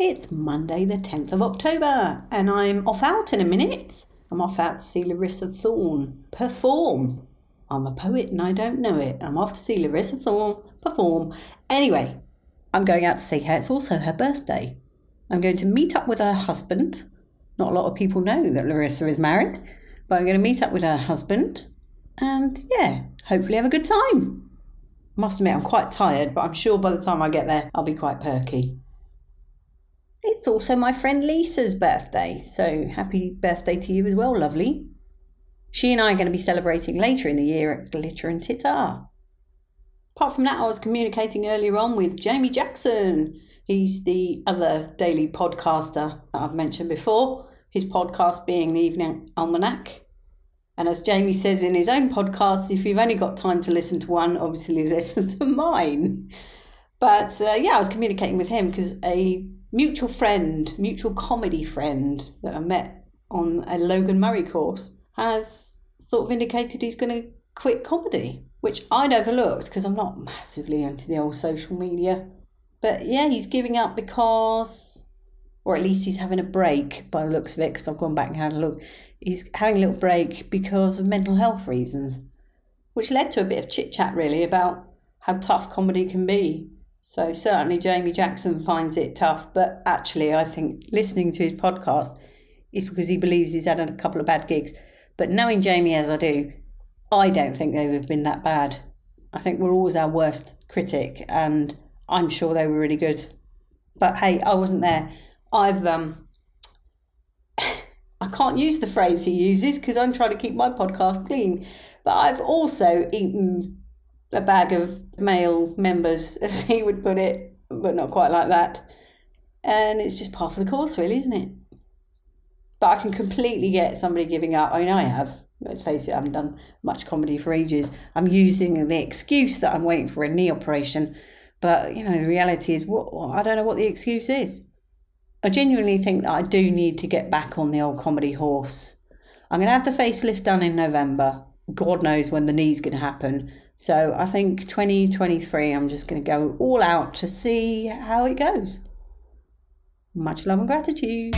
It's Monday, the 10th of October, and I'm off out in a minute. I'm off out to see Larissa Thorne perform. I'm a poet and I don't know it. I'm off to see Larissa Thorne perform. Anyway, I'm going out to see her. It's also her birthday. I'm going to meet up with her husband. Not a lot of people know that Larissa is married, but I'm going to meet up with her husband and, yeah, hopefully have a good time. Must admit, I'm quite tired, but I'm sure by the time I get there, I'll be quite perky. It's also my friend Lisa's birthday, so happy birthday to you as well, lovely. She and I are going to be celebrating later in the year at Glitter and Titar. Apart from that, I was communicating earlier on with Jamie Jackson. He's the other daily podcaster that I've mentioned before, his podcast being the Evening Almanac. And as Jamie says in his own podcast, if you've only got time to listen to one, obviously listen to mine. But uh, yeah, I was communicating with him because a mutual friend, mutual comedy friend that I met on a Logan Murray course has sort of indicated he's going to quit comedy, which I'd overlooked because I'm not massively into the old social media. But yeah, he's giving up because, or at least he's having a break by the looks of it, because I've gone back and had a look. He's having a little break because of mental health reasons, which led to a bit of chit chat really about how tough comedy can be so certainly Jamie Jackson finds it tough, but actually I think listening to his podcast is because he believes he's had a couple of bad gigs. But knowing Jamie as I do, I don't think they would have been that bad. I think we're always our worst critic, and I'm sure they were really good. But hey, I wasn't there. I've um, I can't use the phrase he uses because I'm trying to keep my podcast clean. But I've also eaten a bag of male members, as he would put it, but not quite like that. And it's just part of the course, really, isn't it? But I can completely get somebody giving up. I mean, I have. Let's face it, I haven't done much comedy for ages. I'm using the excuse that I'm waiting for a knee operation. But, you know, the reality is, what I don't know what the excuse is. I genuinely think that I do need to get back on the old comedy horse. I'm going to have the facelift done in November. God knows when the knee's going to happen. So I think 2023, I'm just going to go all out to see how it goes. Much love and gratitude.